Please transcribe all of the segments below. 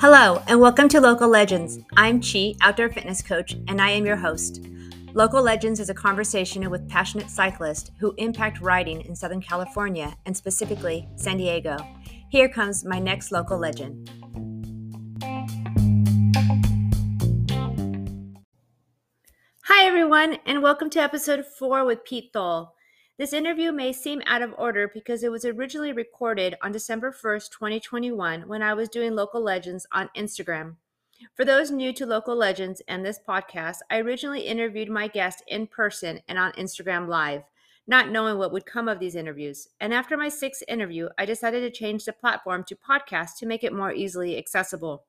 Hello, and welcome to Local Legends. I'm Chi, outdoor fitness coach, and I am your host. Local Legends is a conversation with passionate cyclists who impact riding in Southern California and specifically San Diego. Here comes my next local legend. Hi, everyone, and welcome to episode four with Pete Tholl. This interview may seem out of order because it was originally recorded on December 1st, 2021, when I was doing Local Legends on Instagram. For those new to Local Legends and this podcast, I originally interviewed my guest in person and on Instagram Live, not knowing what would come of these interviews. And after my sixth interview, I decided to change the platform to podcast to make it more easily accessible.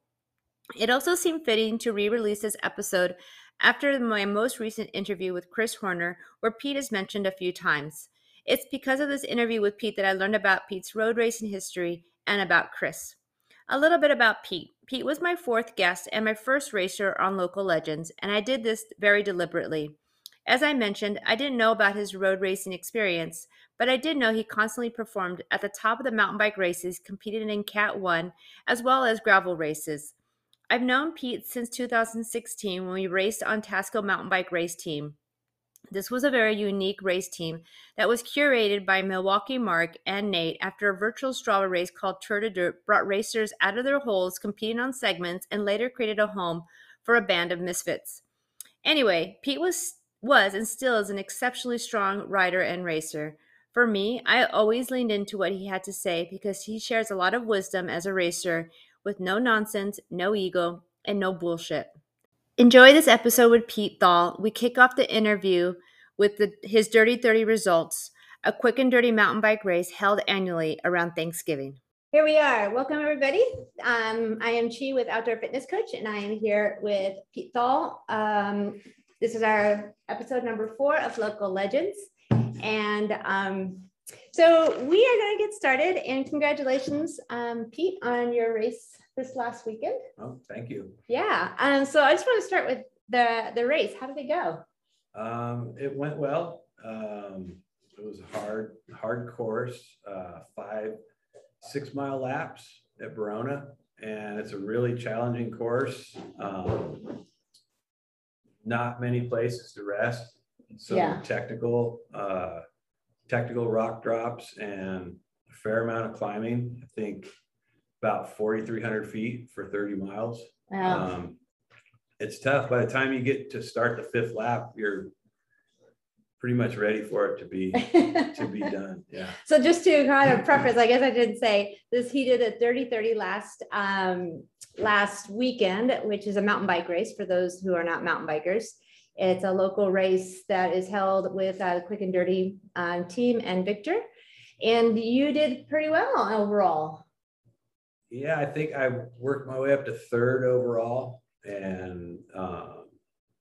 It also seemed fitting to re release this episode after my most recent interview with Chris Horner, where Pete is mentioned a few times. It's because of this interview with Pete that I learned about Pete's road racing history and about Chris. A little bit about Pete. Pete was my fourth guest and my first racer on Local Legends, and I did this very deliberately. As I mentioned, I didn't know about his road racing experience, but I did know he constantly performed at the top of the mountain bike races, competed in Cat 1, as well as gravel races. I've known Pete since 2016 when we raced on Tasco mountain bike race team. This was a very unique race team that was curated by Milwaukee Marc and Nate after a virtual Strava race called Tour de Dirt brought racers out of their holes competing on segments and later created a home for a band of misfits. Anyway, Pete was was and still is an exceptionally strong rider and racer. For me, I always leaned into what he had to say because he shares a lot of wisdom as a racer with no nonsense, no ego, and no bullshit. Enjoy this episode with Pete Tholl. We kick off the interview with the, his Dirty 30 results, a quick and dirty mountain bike race held annually around Thanksgiving. Here we are. Welcome, everybody. Um, I am Chi with Outdoor Fitness Coach, and I am here with Pete Tholl. Um, this is our episode number four of Local Legends. And um, so we are going to get started. And congratulations, um, Pete, on your race this last weekend. Oh, thank you. Yeah. Um, so I just want to start with the the race. How did it go? Um, it went well. Um, it was a hard, hard course, uh, five, six mile laps at Verona. And it's a really challenging course. Um, not many places to rest. So yeah. technical, uh, technical rock drops and a fair amount of climbing. I think about 4,300 feet for 30 miles. Wow. Um, it's tough. By the time you get to start the fifth lap, you're pretty much ready for it to be to be done. Yeah. So just to kind of preface, I guess I didn't say this. He did a Dirty 30 last um, last weekend, which is a mountain bike race for those who are not mountain bikers. It's a local race that is held with a Quick and Dirty um, team and Victor. And you did pretty well overall. Yeah, I think I worked my way up to third overall and um,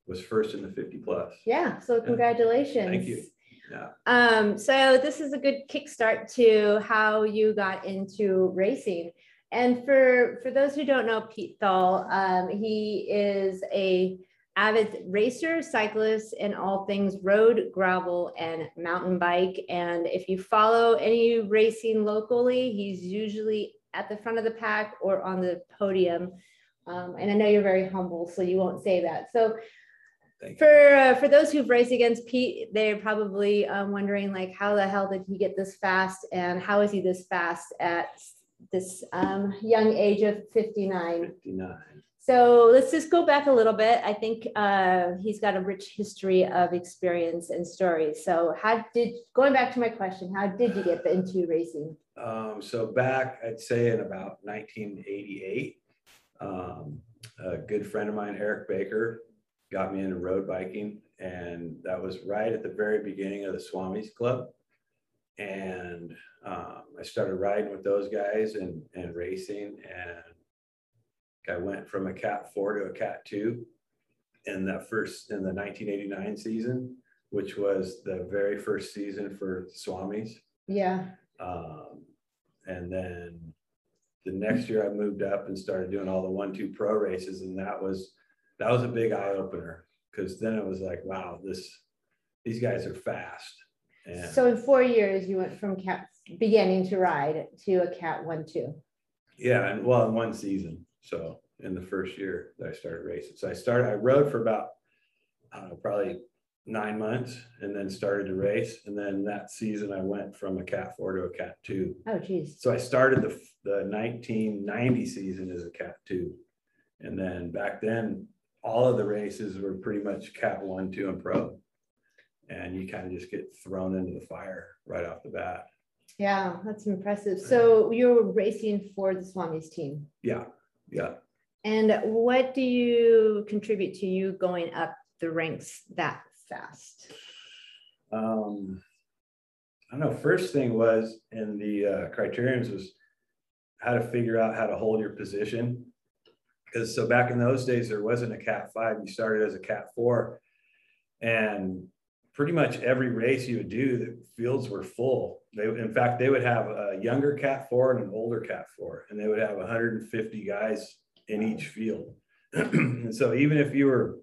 was first in the 50 plus. Yeah, so congratulations. Thank you. Yeah. Um, so this is a good kickstart to how you got into racing. And for for those who don't know Pete Tholl, um, he is a avid racer, cyclist, and all things road, gravel, and mountain bike. And if you follow any racing locally, he's usually at the front of the pack or on the podium. Um, and I know you're very humble, so you won't say that. So for uh, for those who've raced against Pete, they're probably um, wondering like, how the hell did he get this fast, and how is he this fast at this um, young age of 59? 59. So let's just go back a little bit. I think uh, he's got a rich history of experience and stories. So how did, going back to my question, how did you get into racing? Um, so back, I'd say in about 1988, um, a good friend of mine, Eric Baker, got me into road biking. And that was right at the very beginning of the Swamis Club. And um, I started riding with those guys and, and racing. And I went from a Cat 4 to a Cat 2 in that first in the 1989 season, which was the very first season for Swamis. Yeah. Um, and then the next year I moved up and started doing all the one two pro races, and that was that was a big eye opener because then it was like, wow, this these guys are fast. And So in four years, you went from cat beginning to ride to a cat one two. yeah, and well, in one season. So in the first year that I started racing. So I started, I rode for about, I don't know, probably nine months and then started to race. And then that season I went from a cat four to a cat two. Oh, geez. So I started the, the nineteen ninety season as a cat two. And then back then, all of the races were pretty much cat one, two and pro. And you kind of just get thrown into the fire right off the bat. Yeah, that's impressive. So you're racing for the Swami's team. Yeah, yeah. And what do you contribute to you going up the ranks that fast? Um, I don't know, first thing was in the uh, criteriums was how to figure out how to hold your position. Because so back in those days, there wasn't a cat five, you started as a cat four. And pretty much every race you would do, the fields were full. They, in fact, they would have a younger cat four and an older cat four, and they would have 150 guys in each field. and so even if you were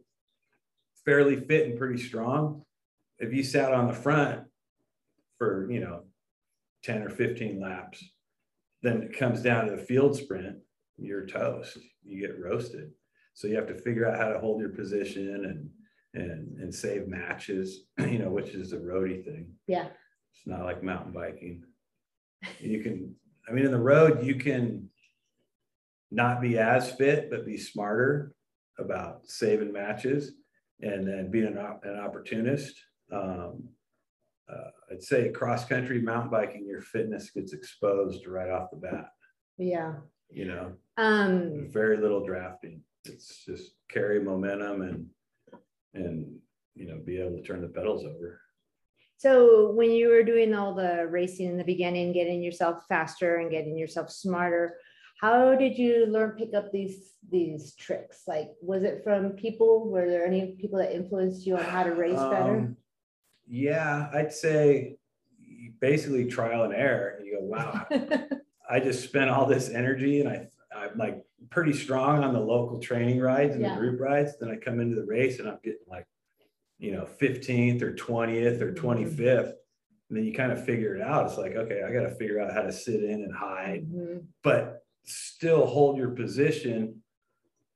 fairly fit and pretty strong, if you sat on the front for, you know, 10 or 15 laps, then it comes down to the field sprint, you're toast. You get roasted. So you have to figure out how to hold your position and and and save matches, you know, which is a roadie thing. Yeah. It's not like mountain biking. You can, I mean, in the road, you can not be as fit, but be smarter about saving matches and then being an, op- an opportunist. Um, uh, I'd say cross country mountain biking, your fitness gets exposed right off the bat. Yeah. You know, Um, very little drafting. It's just carry momentum and and you know be able to turn the pedals over. so when you were doing all the racing in the beginning, getting yourself faster and getting yourself smarter, how did you learn pick up these these tricks? Like, was it from people? Were there any people that influenced you on how to race better? Um, yeah, I'd say basically trial and error. You go, wow, I just spent all this energy and I, I'm like pretty strong on the local training rides and Yeah. the group rides. Then I come into the race and I'm getting like, you know, 15th or 20th or 25th. And then you kind of figure it out. It's like, okay, I got to figure out how to sit in and hide, Mhm. but still hold your position.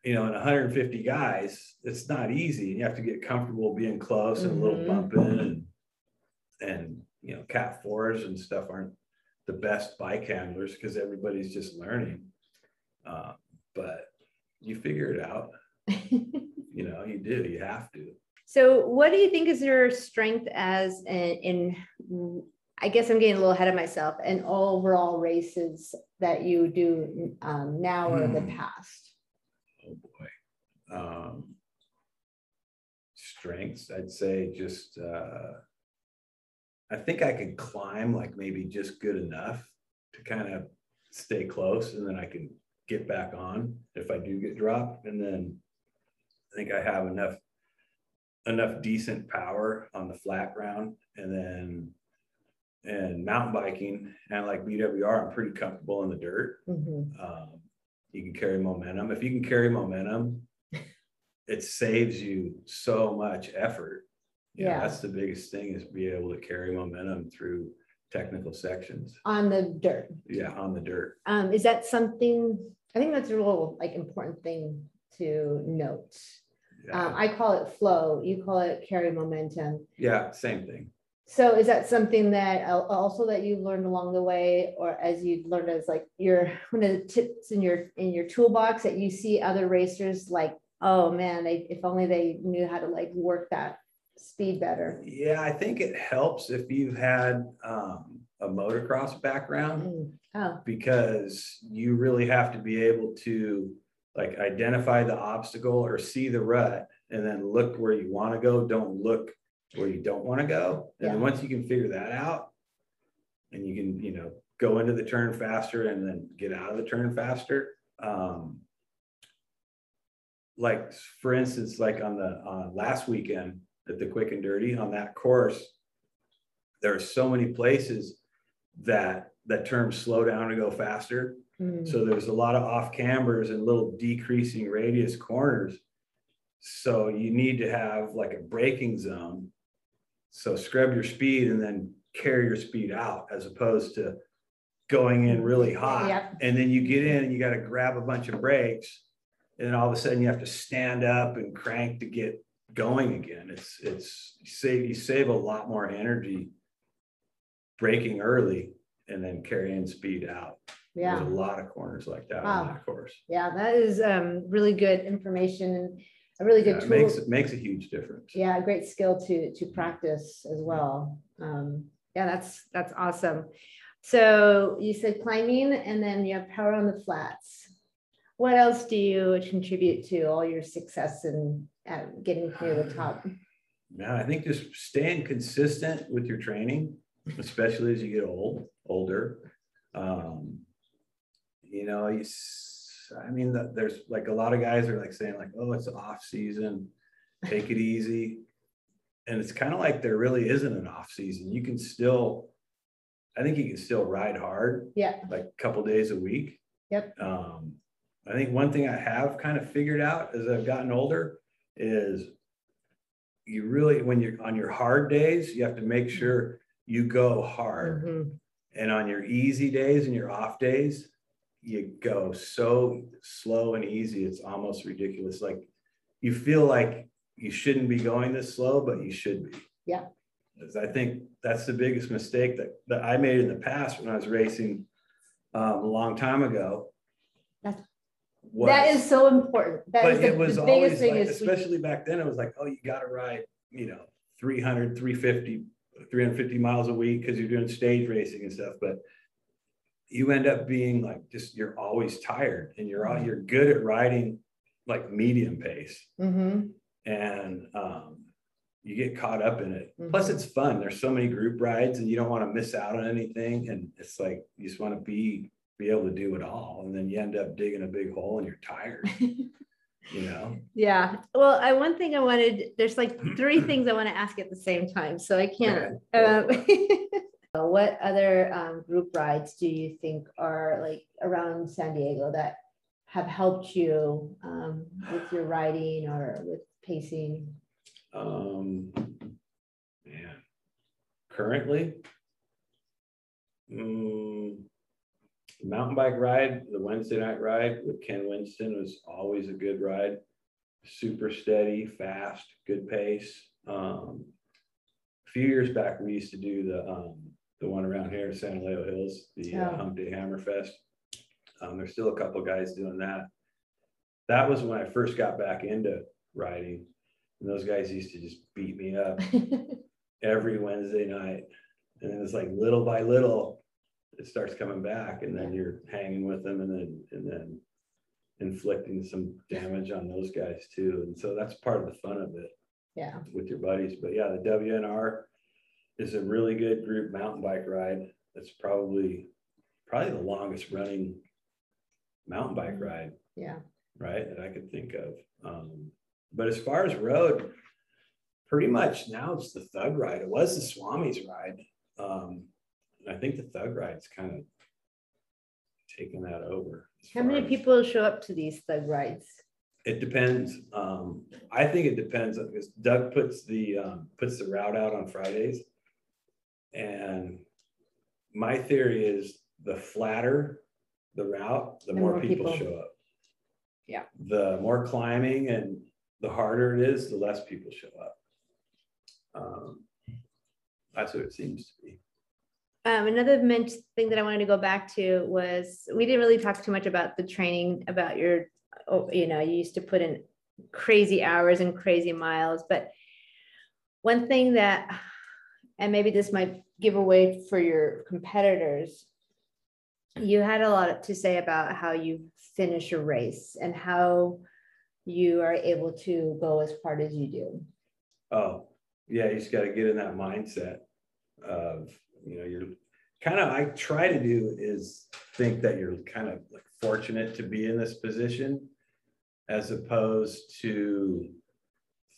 You know, in 150 guys, it's not easy. And you have to get comfortable being close and a little Mhm. bumping and, and, you know, cat fours and stuff aren't the best bike handlers because everybody's just learning. Uh, but you figure it out, you know, you do, you have to. So, what do you think is your strength as in, in I guess I'm getting a little ahead of myself, and overall races that you do um, now or in the Hmm. past? Oh boy. Um, strengths, I'd say just, uh, I think I could climb like maybe just good enough to kind of stay close and then I can get back on if I do get dropped. And then I think I have enough, enough decent power on the flat ground and then and mountain biking and like BWR, I'm pretty comfortable in the dirt Mhm. um, you can carry momentum. If you can carry momentum, it saves you so much effort. You know, Yeah. that's the biggest thing is be able to carry momentum through technical sections. On the dirt, Yeah, on the dirt. um, is that something? I think that's a real like important thing to note. Yeah, Um, I call it flow. You call it carry momentum. yeah same thing. So is that something that also that you've learned along the way, or as you've learned as like your one of the tips in your in your toolbox that you see other racers like, oh man, they if only they knew how to like work that speed better. Yeah, I think it helps if you've had um, a motocross background Mm. Oh, because you really have to be able to like identify the obstacle or see the rut and then look where you want to go. Don't look where you don't want to go. And then once you can figure that out and you can, you know, go into the turn faster and then get out of the turn faster. Um, like for instance, like on the uh, last weekend at the quick and dirty on that course, there are so many places that that term slow down to go faster. mm, So there's a lot of off cambers and little decreasing radius corners. So you need to have like a braking zone So scrub your speed and then carry your speed out as opposed to going in really hot. Yep. And then you get in and you got to grab a bunch of brakes. And then all of a sudden you have to stand up and crank to get going again. It's, it's you save, you save a lot more energy braking early and then carrying speed out. Yeah. There's a lot of corners like that Wow. on that course. Yeah, that is um really good information and a really Yeah, good it tool. makes, it makes a huge difference. Yeah, a great skill to to practice as well. Um, yeah, that's that's awesome. So you said climbing and then you have power on the flats. What else do you contribute to all your success in uh, getting near the top? Yeah, I think just staying consistent with your training, especially as you get old, older. Um, you know, you, I mean, the- there's like a lot of guys are like saying like, oh, it's off season, take it easy. And it's kind of like there really isn't an off season. You can still, I think you can still ride hard, Yeah, like a couple days a week. Yep. Um, I think one thing I have kind of figured out as I've gotten older is you really, when you're on your hard days, you have to make sure you go hard. mhm, And on your easy days and your off days, you go so slow and easy. It's almost ridiculous. Like you feel like you shouldn't be going this slow, but you should be. Yeah. 'Cause I think that's the biggest mistake that, that I made in the past when I was racing um, a long time ago. That's- was- that is so important. That but is it the, was the always thing like, we- especially back then, it was like, oh, you gotta ride, you know, 300, 350, 350 miles a week because you're doing stage racing and stuff, but you end up being like, just, you're always tired and you're, Mm-hmm. all you're good at riding like medium pace Mhm, and, um, you get caught up in it. Plus Mhm. it's fun. There's so many group rides and you don't want to miss out on anything. And it's like, you just want to be, be able to do it all. And then you end up digging a big hole and you're tired, you know? Yeah, well, I, one thing I wanted, there's like three things I want to ask at the same time, so I can't. Um, What other um, group rides do you think are like around San Diego that have helped you um, with your riding or with pacing? Um, man, currently, mm, mountain bike ride, the Wednesday night ride with Ken Winston was always a good ride. Super steady, fast, good pace. Um, a few years back, we used to do the, um, the one around here in San Elijo Hills, the uh, Oh. Hump Day Hammer Fest. Um, there's still a couple guys doing that. That was when I first got back into riding. And those guys used to just beat me up every Wednesday night. And it was like little by little, it starts coming back and then you're hanging with them and then, and then inflicting some damage on those guys too. And so that's part of the fun of it Yeah, with your buddies. But yeah, the WNR is a really good group mountain bike ride. That's probably, probably the longest running mountain bike ride yeah, right, that I could think of. Um, but as far as road, pretty much now it's the thug ride. It was the Swami's ride. Um, I think the thug ride's kind of taken that over. how many as- people show up to these thug rides? It depends. Um, I think it depends because Doug puts the, um, puts the route out on Fridays. And my theory is the flatter the route, the The more more people people. show up. Yeah. The more climbing and the harder it is, the less people show up. Um, That's what it seems to be. Um, another thing that I wanted to go back to was, we didn't really talk too much about the training, about your, oh, you know, you used to put in crazy hours and crazy miles, but one thing that, and maybe this might give away for your competitors, you had a lot to say about how you finish a race and how you are able to go as hard as you do. Oh, yeah, you just gotta get in that mindset of, you know, you're kind of, I try to do is think that you're kind of like fortunate to be in this position. As opposed to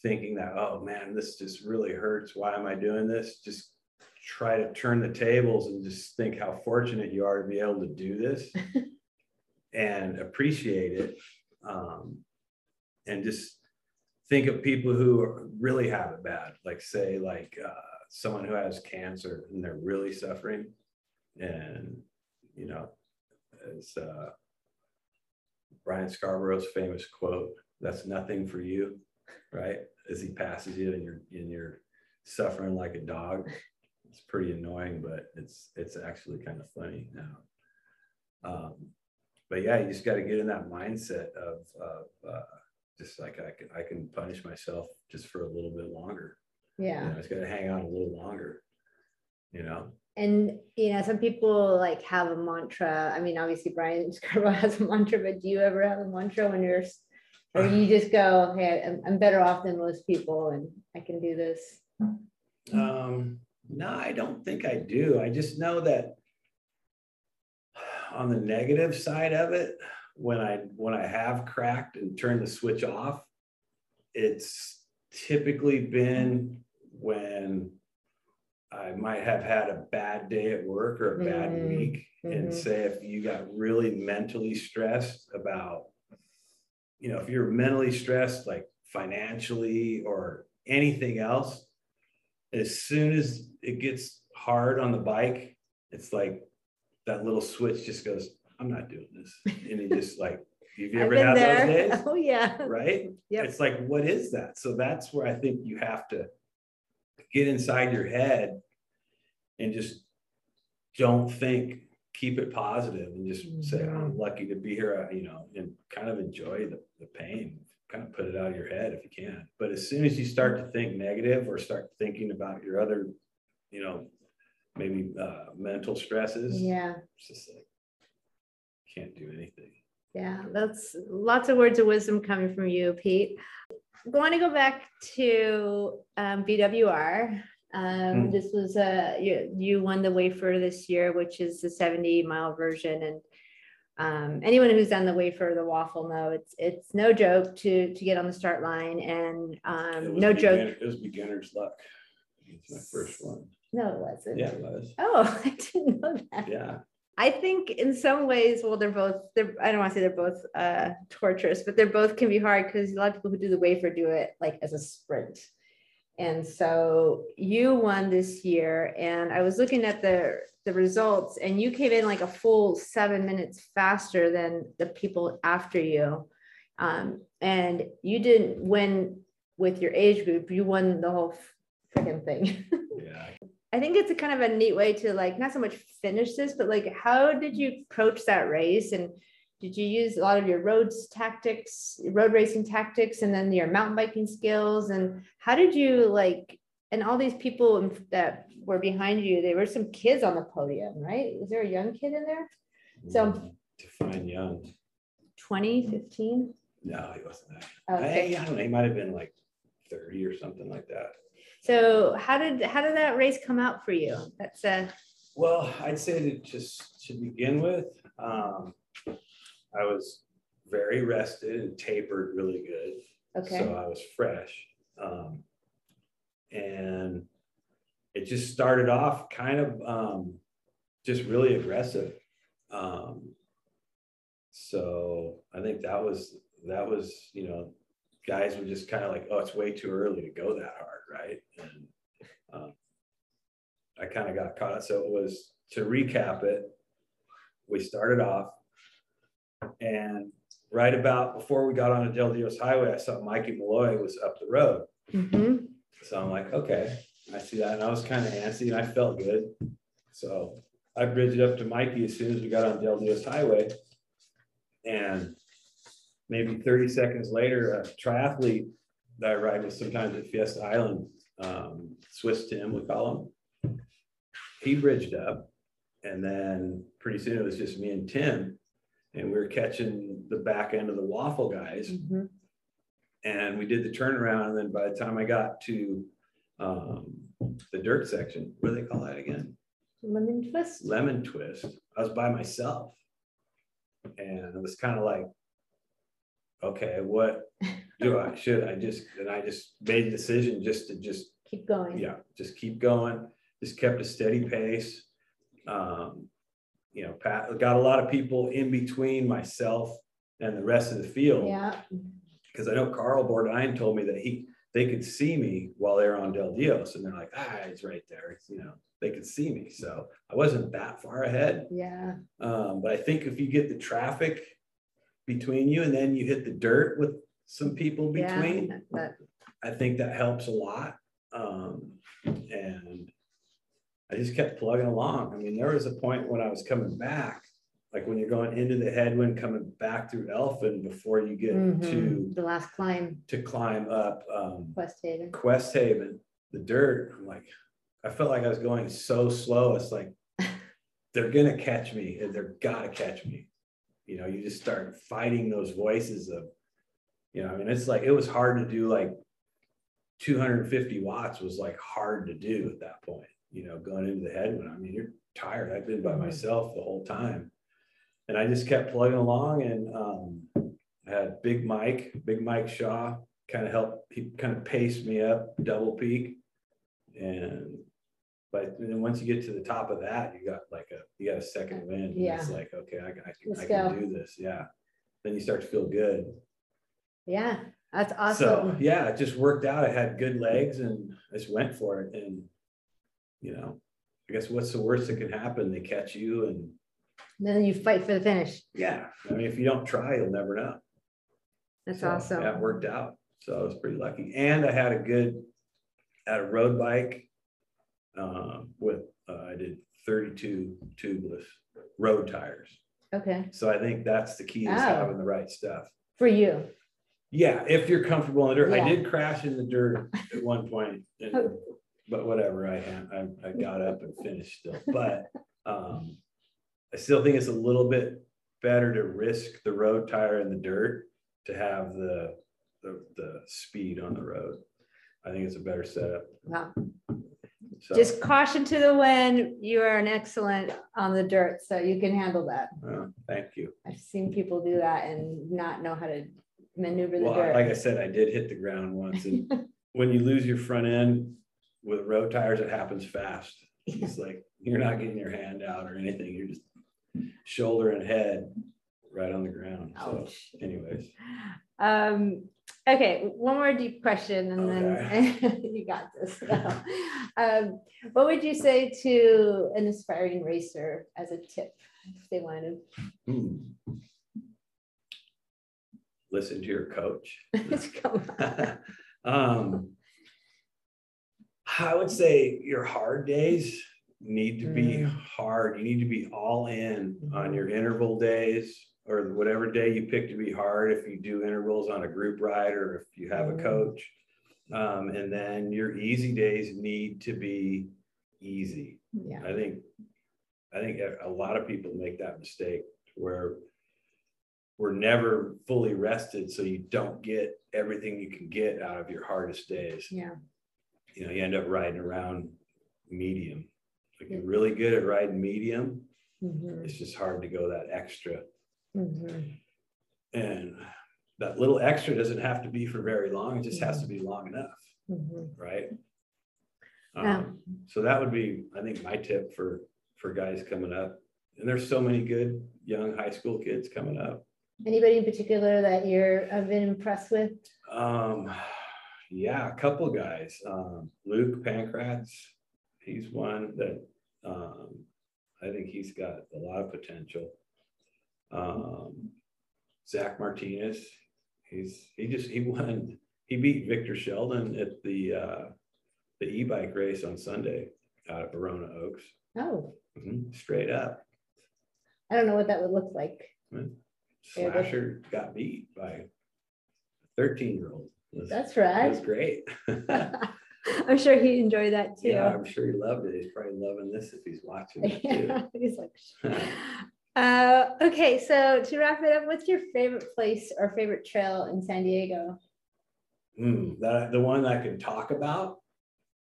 thinking that, oh man, this just really hurts. Why am I doing this? Just try to turn the tables and just think how fortunate you are to be able to do this. And appreciate it. Um, and just think of people who really have it bad, like say like uh, someone who has cancer and they're really suffering. And, you know, it's uh, Brian Scarborough's famous quote, that's nothing for you, right? As he passes you and you're, and you're suffering like a dog. It's pretty annoying, but it's, it's actually kind of funny now. Um, but yeah, you just got to get in that mindset of, of uh, just like I can, I can punish myself just for a little bit longer. You Yeah. know, it's got to hang on a little longer. You know, And, you know, some people like have a mantra. I mean, obviously Brian Scarborough has a mantra, but do you ever have a mantra when you're, or you just go, hey, I'm, I'm better off than most people and I can do this? um, no, I don't think I do. I just know that on the negative side of it, when I when I have cracked and turned the switch off, it's typically been when I might have had a bad day at work or a bad Mm, week. And mhm. say if you got really mentally stressed about, you know, if you're mentally stressed, like financially or anything else, as soon as it gets hard on the bike, it's like that little switch just goes, I'm not doing this. And it just like, have you ever had there. those days? Oh, yeah. Right? Yeah. It's like, what is that? So that's where I think you have to get inside your head and just don't think, keep it positive and just say, Mhm. I'm lucky to be here, you know, and kind of enjoy the, the pain. Kind of put it out of your head if you can. But as soon as you start to think negative or start thinking about your other, you know, maybe uh, mental stresses, Yeah. it's just like, can't do anything. Yeah, that's lots of words of wisdom coming from you, Pete. Going to go back to um, BWR. Um, Hmm. This was uh, you, you won the wafer this year, which is the 70 mile version. And um, anyone who's done the wafer, the waffle, know it's it's no joke to to get on the start line. And um, no joke. It was beginner's luck. It's my first one. No, it wasn't. Yeah, it was. Oh, I didn't know that. Yeah. I think in some ways, well, they're both, they're, I don't want to say they're both uh, torturous, but they're both can be hard because a lot of people who do the wafer do it like as a sprint. And so you won this year and I was looking at the, the results and you came in like a full seven minutes faster than the people after you. Um, and you didn't win with your age group, you won the whole freaking thing. Yeah. I think it's a kind of a neat way to like not so much finish this, but like how did you approach that race? And did you use a lot of your roads tactics, road racing tactics, and then your mountain biking skills? And how did you like, and all these people that were behind you, there were some kids on the podium, right? Was there a young kid in there? So- mm, Define young. 20, 15? No, he wasn't that. Okay. Hey, I don't know. He might have been like 30 or something like that. So how did, how did that race come out for you? That's a Well, I'd say that just to begin with, um, I was very rested and tapered really good. okay. So I was fresh. Um, and it just started off kind of um, just really aggressive. Um, so I think that was that was you know guys were just kind of like oh it's way too early to go that hard right and um, I kind of got caught so it was to recap it we started off and right about before we got on the Del Dios Highway I saw Mikey Malloy was up the road Mhm. so I'm like, okay, I see that. And I was kind of antsy and I felt good. So I bridged up to Mikey as soon as we got on Del Dios Highway. And maybe 30 seconds later, a triathlete that I ride with sometimes at Fiesta Island, um, Swiss Tim, we call him, he bridged up. And then pretty soon it was just me and Tim. And we were catching the back end of the waffle guys Mhm. and we did the turnaround. And then by the time I got to um, the dirt section, what do they call that again? Lemon twist. Lemon twist. I was by myself. And it was kind of like, okay, what do I should I just and I just made a decision just to just Keep going. yeah, just keep going. Just kept a steady pace. Um, you know, Pat got a lot of people in between myself and the rest of the field Yeah. because I know Carl Bordine told me that he they could see me while they're on Del Dios and they're like, ah, it's right there. It's, you know, they could see me. So I wasn't that far ahead. Yeah. Um, but I think if you get the traffic between you and then you hit the dirt with some people Yeah, between, that- I think that helps a lot. Um, and I just kept plugging along. I mean, there was a point when I was coming back, like when you're going into the headwind, coming back through Elfin before you get Mhm. to, The last climb, to climb up, um, West Haven. Quest Haven, the dirt, I'm like, I felt like I was going so slow. It's like, they're gonna catch me and they're gotta catch me. You know, you just start fighting those voices of, you know, I mean, it's like, it was hard to do like 250 watts was like hard to do at that point, you know, going into the headwind. I mean, you're tired. I've been by Mhm. myself the whole time. And I just kept plugging along and um, I had Big Mike, Big Mike Shaw, kind of helped, he kind of paced me up double peak. And but then once you get to the top of that, you got like a, you got a second wind. Yeah. It's like, okay, I, can- I I can go. do this. Yeah. Then you start to feel good. Yeah, that's awesome. So, yeah, it just worked out. I had good legs and I just went for it. And, you know, I guess what's the worst that can happen? They catch you and Then you fight for the finish. yeah, I mean, if you don't try, you'll never know. That's So, awesome. Yeah, it worked out. So I was pretty lucky. And I had a good, at a road bike. Um, with, uh, I did thirty-two tubeless road tires. Okay, So I think that's the key is Oh. having the right stuff. for you. Yeah, if you're comfortable in the dirt. I did crash in the dirt at one point, and- Oh. But whatever, I, I, I got up and finished still, but, um, I still think it's a little bit better to risk the road tire in the dirt to have the, the, the speed on the road. I think it's a better setup, Wow. So. Just caution to the wind. You are an excellent on the dirt, so you can handle that. Thank you. I've seen people do that and not know how to maneuver the Well, I- like I said, I did hit the ground once and when you lose your front end with road tires, it happens fast. It's like, you're not getting your hand out or anything, you're just shoulder and head right on the ground. So Ouch. anyways, Um, okay, one more deep question and then you got this. Um, what would you say to an aspiring racer as a tip if they wanted hmm. listen to your coach. Um, I would say your hard days need to be Mm. hard. You need to be all in on your interval days or whatever day you pick to be hard. If you do intervals on a group ride or if you have a Mm. coach. Um, and then your easy days need to be easy. Yeah, I think, I think a lot of people make that mistake where we're never fully rested, so you don't get everything you can get out of your hardest days. yeah, You know, you end up riding around medium. If you're really good at riding medium, Mhm, it's just hard to go that extra. Mhm. And that little extra doesn't have to be for very long, it just has to be long enough, Mhm. right? Yeah. Um, so that would be, I think, my tip for, for guys coming up. And there's so many good young high school kids coming up. Anybody in particular that you're, have been impressed with? Um, yeah, a couple guys. Um, Luke Pankratz, he's one that um, I think he's got a lot of potential. Um, Zach Martinez, he's he just he won. He beat Victor Sheldon at the uh, the e-bike race on Sunday out at Verona Oaks. Oh, Mhm, Straight up, I don't know what that would look like. Slasher got beat by a thirteen year old. That's right. It was great. I'm sure he enjoyed that too. Yeah, I'm sure he loved it. He's probably loving this if he's watching it too. He's like, uh, okay, so to wrap it up, what's your favorite place or favorite trail in San Diego? Hmm, that, the one I can talk about?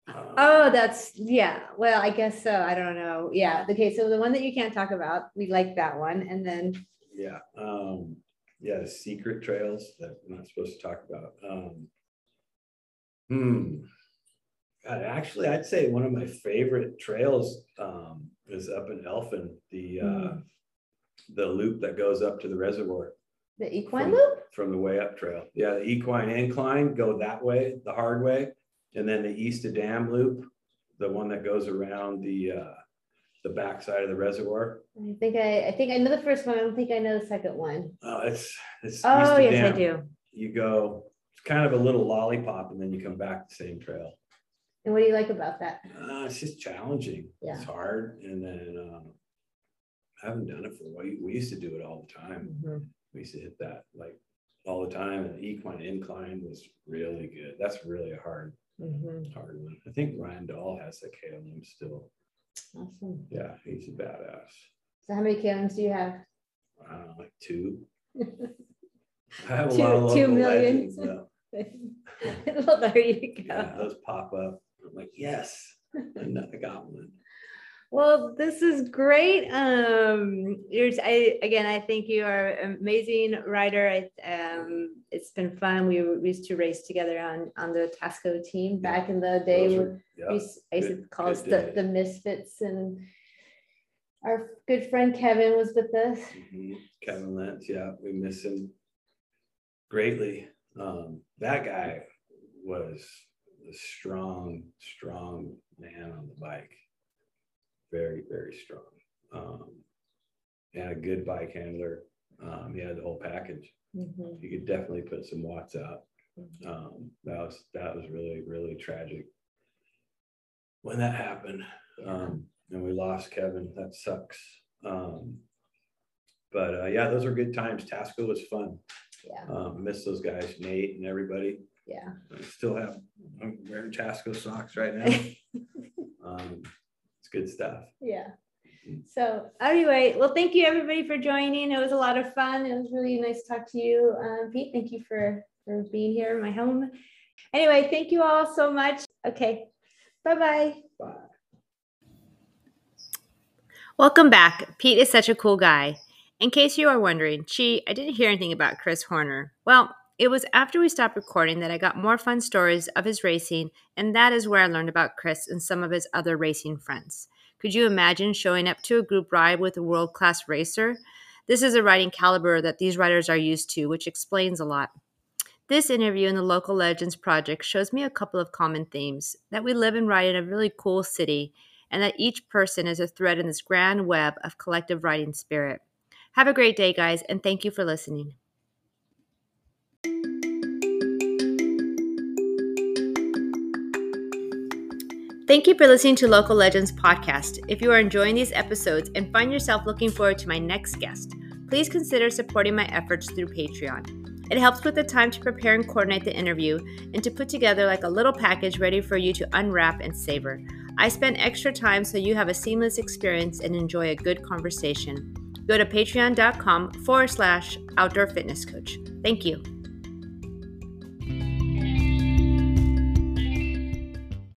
Um, Oh, that's, yeah, well, I guess so. I don't know. Yeah, okay, so the one that you can't talk about, we like that one. And then, Yeah, um, yeah, secret trails that I'm not supposed to talk about. Um, hmm. God, actually, I'd say one of my favorite trails um, is up in Elfin, the uh, Mm. The loop that goes up to the reservoir. The equine from- loop? From the way up trail. Yeah, the equine incline, go that way, the hard way. And then the east of dam loop, the one that goes around the, uh, the backside of the reservoir. I think I, I think I know the first one. I don't think I know the second one. Uh, it's, it's. Oh, yes, I do. You go, it's kind of a little lollipop and then you come back the same trail. And what do you like about that? Uh, it's just challenging. Yeah. It's hard and then, um, I haven't done it for a while. We used to do it all the time. Mhm. We used to hit that like all the time and the equine incline was really good. That's really a hard, Mhm. hard one. I think Ryan Dahl has the KOM still. Awesome. Yeah, he's a badass. So how many kilograms do you have? I don't know, like two. I have a Two- lot of two million. legends though. well, there you go. Yeah, those pop up. I'm like, yes, I got one. Well, this is great. Um, I, again, I think you are an amazing writer. I, um, it's been fun. We, we used to race together on, on the Tasco team back in the day. We are- we yeah, used, I used to call us the, the misfits and our good friend Kevin was with us. Mhm. Kevin Lentz, yeah, we miss him greatly. Um, that guy was a strong, strong man on the bike. Very, very strong. Um, and a good bike handler. Um, he had the whole package. Mhm. You could definitely put some watts out. Um, that was that was really, really tragic when that happened. Um, and we lost Kevin. That sucks. Um, but uh, yeah, those were good times. Tasco was fun. Yeah, Um, miss those guys, Nate and everybody. yeah. I still have, I'm wearing Tasco socks right now. Um, it's good stuff. Yeah. So anyway, well, thank you everybody for joining. It was a lot of fun. It was really nice to talk to you, um, Pete. Thank you for for being here in my home. Anyway, thank you all so much. Okay, bye bye. Bye. Welcome back. Pete is such a cool guy. In case you are wondering, gee, I didn't hear anything about Chris Horner. Well, it was after we stopped recording that I got more fun stories of his racing, and that is where I learned about Chris and some of his other racing friends. Could you imagine showing up to a group ride with a world class racer? This is a riding caliber that these riders are used to, which explains a lot. This interview in the Local Legends Project shows me a couple of common themes that we live and ride in a really cool city, and that each person is a thread in this grand web of collective riding spirit. Have a great day, guys, and thank you for listening. Thank you for listening to Local Legends Podcast. If you are enjoying these episodes and find yourself looking forward to my next guest, please consider supporting my efforts through Patreon. It helps with the time to prepare and coordinate the interview and to put together like a little package ready for you to unwrap and savor. I spend extra time so you have a seamless experience and enjoy a good conversation. Go to patreon.com forward slash outdoor fitness coach. Thank you.